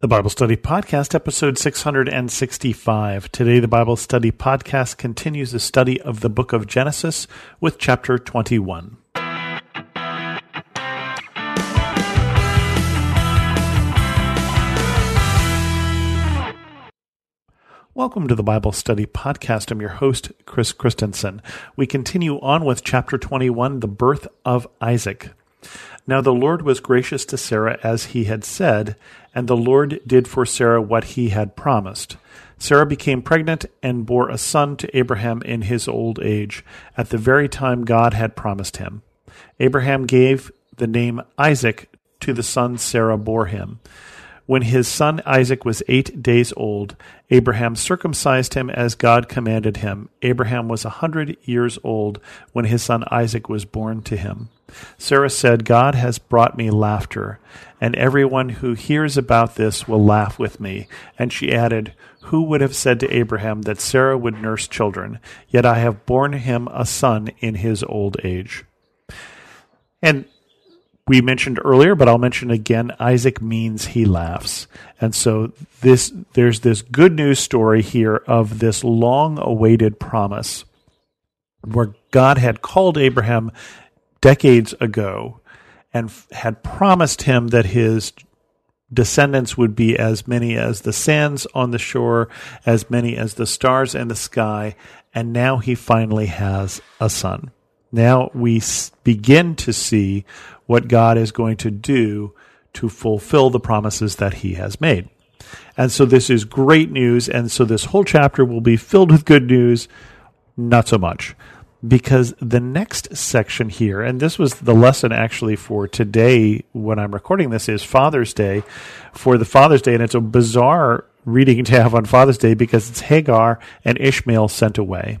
The Bible Study Podcast, episode 665. Today, the Bible Study Podcast continues the study of the book of Genesis with chapter 21. Welcome to the Bible Study Podcast. I'm your host, Chris Christensen. We continue on with chapter 21, the birth of Isaac. Now the Lord was gracious to Sarah as he had said, and the Lord did for Sarah what he had promised. Sarah became pregnant and bore a son to Abraham in his old age, at the very time God had promised him. Abraham gave the name Isaac to the son Sarah bore him. When his son Isaac was eight days old, Abraham circumcised him as God commanded him. Abraham was a hundred years old when his son Isaac was born to him. Sarah said, God has brought me laughter, and everyone who hears about this will laugh with me. And she added, Who would have said to Abraham that Sarah would nurse children? Yet I have borne him a son in his old age. And we mentioned earlier, but I'll mention again, Isaac means he laughs. And so this there's this good news story here of this long awaited promise where God had called Abraham decades ago and f- had promised him that his descendants would be as many as the sands on the shore, as many as the stars in the sky, and now he finally has a son. Now we begin to see what God is going to do to fulfill the promises that he has made. And so this is great news. And so this whole chapter will be filled with good news. Not so much. Because the next section here, and this was the lesson actually for today when I'm recording this, is Father's Day. For the Father's Day, and it's a bizarre reading to have on Father's Day because it's Hagar and Ishmael sent away.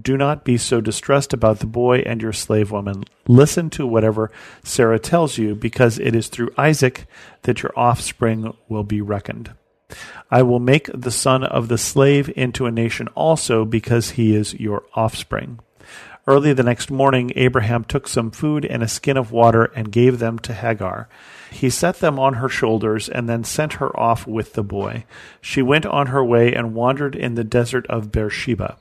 do not be so distressed about the boy and your slave woman. Listen to whatever Sarah tells you, because it is through Isaac that your offspring will be reckoned. I will make the son of the slave into a nation also, because he is your offspring. Early the next morning, Abraham took some food and a skin of water and gave them to Hagar. He set them on her shoulders and then sent her off with the boy. She went on her way and wandered in the desert of Beersheba.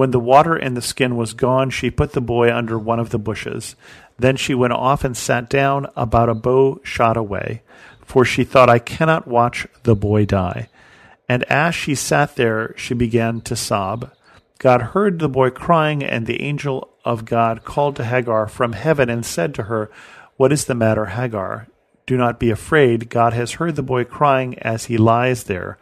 When the water in the skin was gone, she put the boy under one of the bushes. Then she went off and sat down about a bow shot away, for she thought, I cannot watch the boy die. And as she sat there, she began to sob. God heard the boy crying, and the angel of God called to Hagar from heaven and said to her, What is the matter, Hagar? Do not be afraid. God has heard the boy crying as he lies there.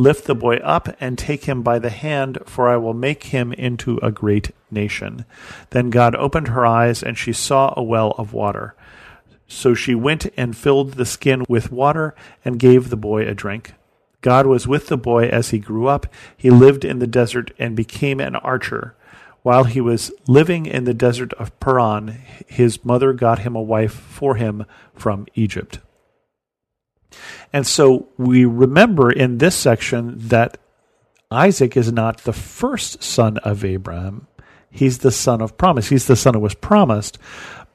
Lift the boy up and take him by the hand, for I will make him into a great nation. Then God opened her eyes, and she saw a well of water. So she went and filled the skin with water and gave the boy a drink. God was with the boy as he grew up. He lived in the desert and became an archer. While he was living in the desert of Paran, his mother got him a wife for him from Egypt. And so we remember in this section that Isaac is not the first son of Abraham. He's the son of promise. He's the son who was promised.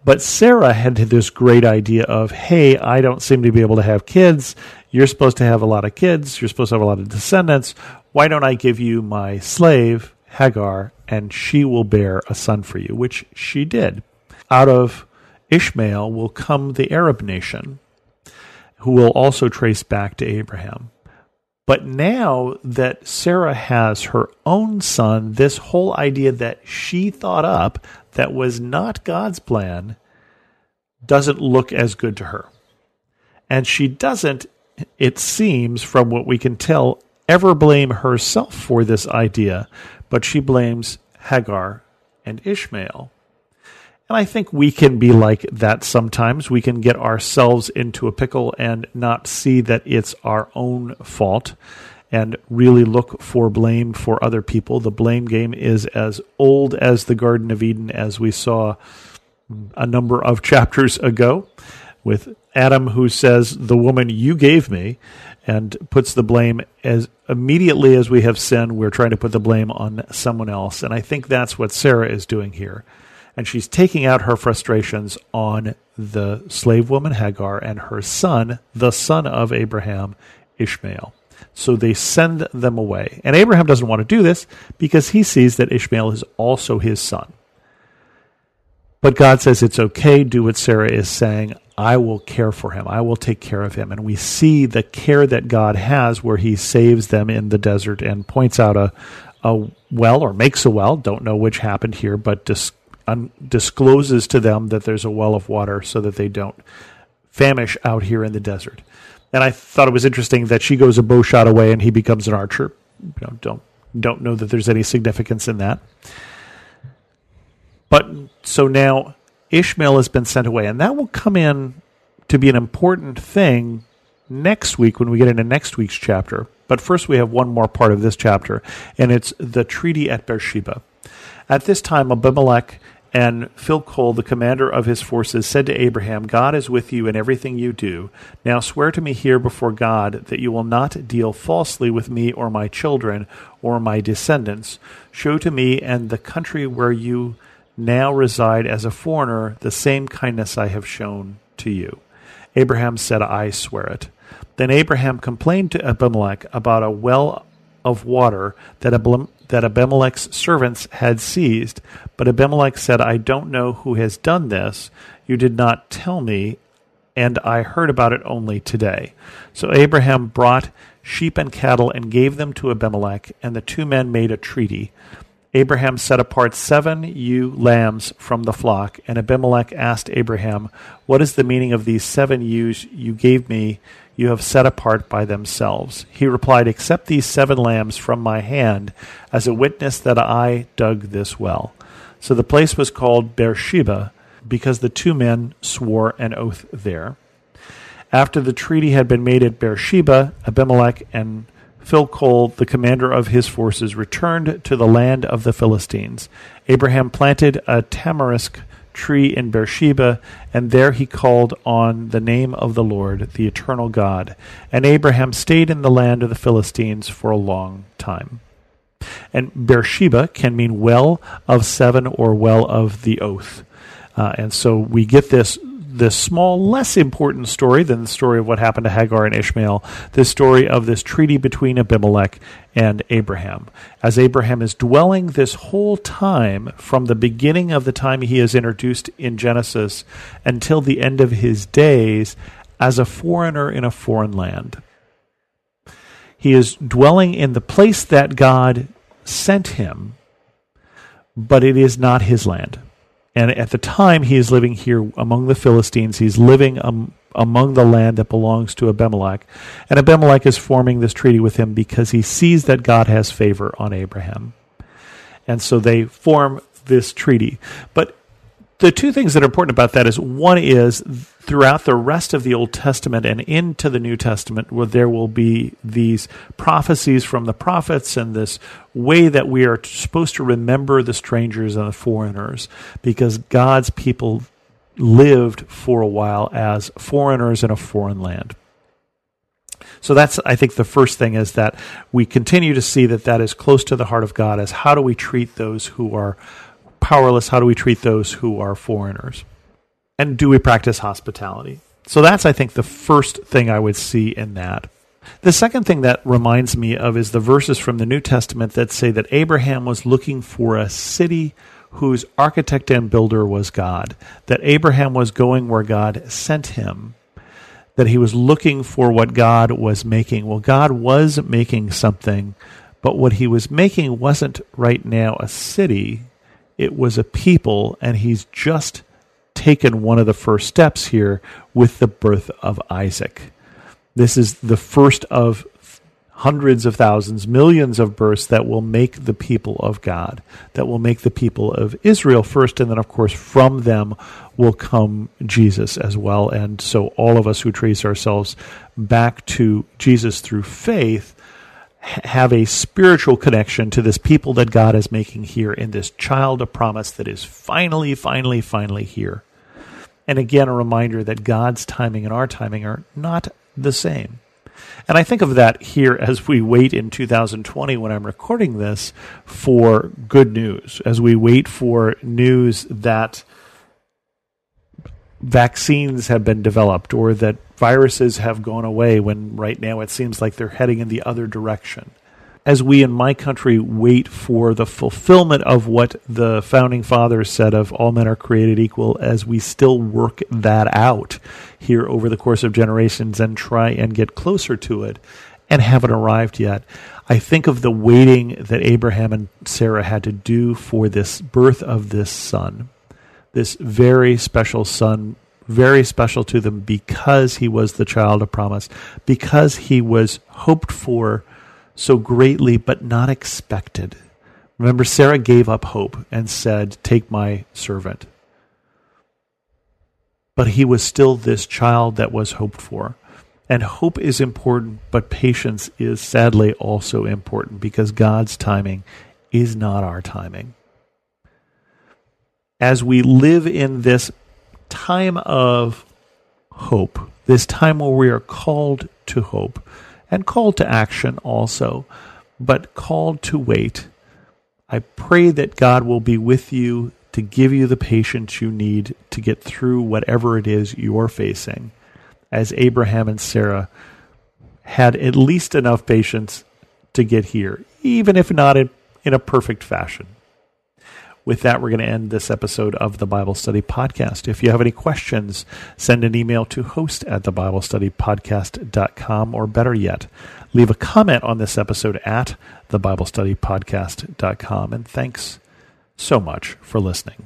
But Sarah had this great idea of, hey, I don't seem to be able to have kids. You're supposed to have a lot of kids. You're supposed to have a lot of descendants. Why don't I give you my slave, Hagar, and she will bear a son for you, which she did. Out of Ishmael will come the Arab nation who will also trace back to Abraham. But now that Sarah has her own son, this whole idea that she thought up that was not God's plan doesn't look as good to her. And she doesn't, it seems, from what we can tell, ever blame herself for this idea, but she blames Hagar and Ishmael. And I think we can be like that sometimes. We can get ourselves into a pickle and not see that it's our own fault. and really look for blame for other people. The blame game is as old as the Garden of Eden, as we saw a number of chapters ago, with Adam who says, The woman you gave me, and puts the blame as immediately as we have sinned, we're trying to put the blame on someone else. And I think that's what Sarah is doing here. And she's taking out her frustrations on the slave woman Hagar and her son, the son of Abraham, Ishmael. So they send them away. And Abraham doesn't want to do this because he sees that Ishmael is also his son. But God says it's okay, do what Sarah is saying. I will care for him. I will take care of him. And we see the care that God has where he saves them in the desert and points out a, a well or makes a well. Don't know which happened here, but dis, un, discloses to them that there's a well of water so that they don't famish out here in the desert. And I thought it was interesting that she goes a bow shot away and he becomes an archer. You know, don't don't know that there's any significance in that. But so now Ishmael has been sent away, and that will come in to be an important thing next week when we get into next week's chapter. But first, we have one more part of this chapter, and it's the treaty at Beersheba. At this time, Abimelech and Phicol, the commander of his forces, said to Abraham, God is with you in everything you do. Now swear to me here before God that you will not deal falsely with me or my children or my descendants. Show to me and the country where you now reside as a foreigner the same kindness I have shown to you. Abraham said, I swear it. Then Abraham complained to Abimelech about a well of water that that Abimelech's servants had seized. But Abimelech said, I don't know who has done this. You did not tell me, and I heard about it only today. So Abraham brought sheep and cattle and gave them to Abimelech, and the two men made a treaty. Abraham set apart seven ewe lambs from the flock, and Abimelech asked Abraham, What is the meaning of these seven ewes you gave me you have set apart by themselves? He replied, Accept these seven lambs from my hand as a witness that I dug this well. So the place was called Beersheba, because the two men swore an oath there. After the treaty had been made at Beersheba, Abimelech and Phicol, the commander of his forces, returned to the land of the Philistines. Abraham planted a tamarisk tree in Beersheba, and there he called on the name of the Lord, the eternal God. And Abraham stayed in the land of the Philistines for a long time. And Beersheba can mean well of seven or well of the oath. Uh, and so we get this this small, less important story than the story of what happened to Hagar and Ishmael, this story of this treaty between Abimelech and Abraham. As Abraham is dwelling this whole time from the beginning of the time he is introduced in Genesis until the end of his days as a foreigner in a foreign land. He is dwelling in the place that God sent him, but it is not his land. And at the time, he is living here among the Philistines. He's living um, among the land that belongs to Abimelech. And Abimelech is forming this treaty with him because he sees that God has favor on Abraham. And so they form this treaty. But the two things that are important about that is one is throughout the rest of the Old Testament and into the New Testament, where there will be these prophecies from the prophets and this way that we are supposed to remember the strangers and the foreigners because God's people lived for a while as foreigners in a foreign land. So that's, I think, the first thing is that we continue to see that that is close to the heart of God. As how do we treat those who are powerless, how do we treat those who are foreigners? And do we practice hospitality? So that's, I think, the first thing I would see in that. The second thing that reminds me of is the verses from the New Testament that say that Abraham was looking for a city whose architect and builder was God, that Abraham was going where God sent him, that he was looking for what God was making. Well, God was making something, but what he was making wasn't right now a city, it was a people, and he's just taken one of the first steps here with the birth of Isaac. This is the first of hundreds of thousands, millions of births that will make the people of God, that will make the people of Israel first, and then, of course, from them will come Jesus as well. And so, all of us who trace ourselves back to Jesus through faith have a spiritual connection to this people that God is making here in this child of promise that is finally, finally, finally here. And again, a reminder that God's timing and our timing are not the same. And I think of that here as we wait in 2020 when I'm recording this for good news, as we wait for news that vaccines have been developed or that viruses have gone away when right now it seems like they're heading in the other direction. As we in my country wait for the fulfillment of what the founding fathers said of all men are created equal, as we still work that out here over the course of generations and try and get closer to it and haven't arrived yet. I think of the waiting that Abraham and Sarah had to do for this birth of this son this very special son, very special to them because he was the child of promise, because he was hoped for so greatly but not expected. Remember, Sarah gave up hope and said, Take my servant. But he was still this child that was hoped for. And hope is important, but patience is sadly also important because God's timing is not our timing as we live in this time of hope, this time where we are called to hope and called to action also, but called to wait. I pray that God will be with you to give you the patience you need to get through whatever it is you're facing, as Abraham and Sarah had at least enough patience to get here, even if not in, in a perfect fashion. With that, we're going to end this episode of the Bible Study Podcast. If you have any questions, send an email to host at the Bible Study Podcast.com, or better yet, leave a comment on this episode at the Bible Study Podcast.com. And thanks so much for listening.